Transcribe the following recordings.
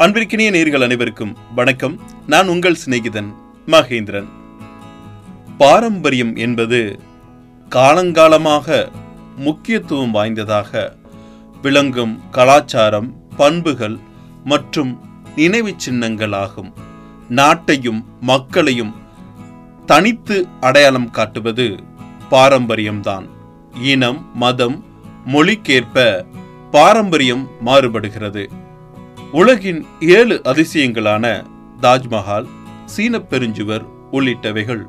அன்பிற்கினிய நேர்கள் அனைவருக்கும் வணக்கம். நான் உங்கள் சிநேகிதன் மகேந்திரன். பாரம்பரியம் என்பது காலங்காலமாக முக்கியத்துவம் வாய்ந்ததாக விளங்கும் கலாச்சாரம் பண்புகள் மற்றும் நினைவுச் சின்னங்கள் ஆகும். நாட்டையும் மக்களையும் தனித்து அடையாளம் காட்டுவது பாரம்பரியம்தான். இனம் மதம் மொழிக்கேற்ப பாரம்பரியம் மாறுபடுகிறது. உலகின் ஏழு அதிசயங்களான தாஜ்மஹால் சீனப் பெருஞ்சுவர் உள்ளிட்டவைகள்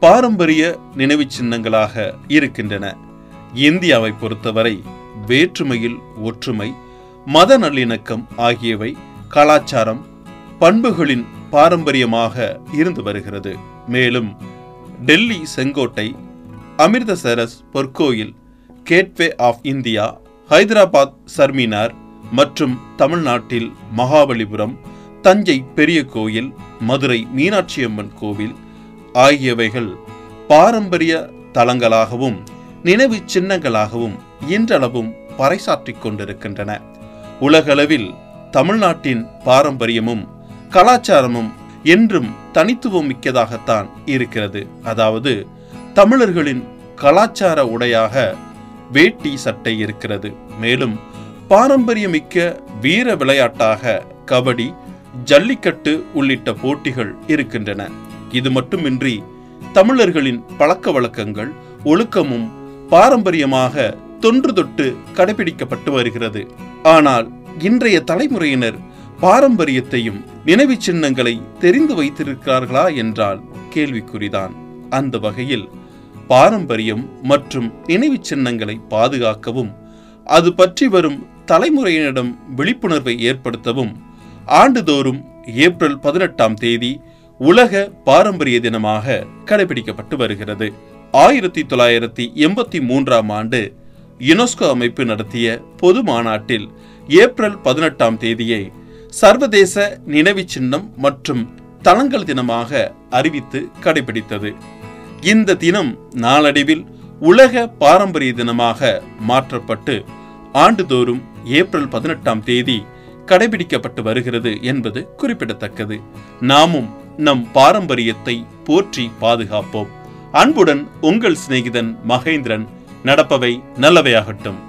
பாரம்பரிய நினைவுச் சின்னங்களாக இருக்கின்றன. இந்தியாவை பொறுத்தவரை வேற்றுமையில் ஒற்றுமை மத நல்லிணக்கம் ஆகியவை கலாச்சாரம் பண்புகளின் பாரம்பரியமாக இருந்து வருகிறது. மேலும் டெல்லி செங்கோட்டை Amritsar பொற்கோயில் gateway of India Hyderabad Charminar மற்றும் தமிழ்நாட்டில் மகாபலிபுரம் தஞ்சை பெரிய கோயில் மதுரை மீனாட்சியம்மன் கோவில் ஆகியவைகள் பாரம்பரிய தலங்களாகவும் நினைவு சின்னங்களாகவும் இன்றளவும் பறைசாற்றிக் கொண்டிருக்கின்றன. உலகளவில் தமிழ்நாட்டின் பாரம்பரியமும் கலாச்சாரமும் என்றும் தனித்துவம் மிக்கதாகத்தான் இருக்கிறது. அதாவது தமிழர்களின் கலாச்சார உடையாக வேட்டி சட்டை இருக்கிறது. மேலும் பாரம்பரியமிக்க வீர விளையாட்டாக கபடி ஜல்லிக்கட்டு உள்ளிட்ட போட்டிகள் இருக்கின்றன. இது மட்டுமின்றி தமிழர்களின் பழக்க வழக்கங்கள் ஒழுக்கமும் பாரம்பரியமாக தொன்று தொட்டு கடைபிடிக்கப்பட்டு வருகிறது. ஆனால் இன்றைய தலைமுறையினர் பாரம்பரியத்தையும் நினைவு சின்னங்களை தெரிந்து வைத்திருக்கிறார்களா என்றால் கேள்விக்குறிதான். அந்த வகையில் பாரம்பரியம் மற்றும் நினைவு சின்னங்களை பாதுகாக்கவும் அது பற்றி வரும் தலைமுறையினரிடம் விழிப்புணர்வை ஏற்படுத்தவும். ஆண்டுதோறும் ஏப்ரல் பதினெட்டாம் தேதி உலக பாரம்பரிய தினமாக கடைபிடிக்கப்பட்டு வருகிறது. ஆயிரத்தி தொள்ளாயிரத்தி எண்பத்தி மூன்றாம் ஆண்டு யுனெஸ்கோ அமைப்பு நடத்திய பொது மாநாட்டில் ஏப்ரல் பதினெட்டாம் தேதியை சர்வதேச நினைவு சின்னம் மற்றும் தளங்கள் தினமாக அறிவித்து கடைபிடித்தது. இந்த தினம் நாளடைவில் உலக பாரம்பரிய தினமாக மாற்றப்பட்டு ஆண்டுதோறும் ஏப்ரல் பதினெட்டாம் தேதி கடைபிடிக்கப்பட்டு வருகிறது என்பது குறிப்பிடத்தக்கது. நாமும் நம் பாரம்பரியத்தை போற்றி பாதுகாப்போம். அன்புடன் உங்கள் சிநேகிதன் மகேந்திரன். நடப்பவை நல்லவையாகட்டும்.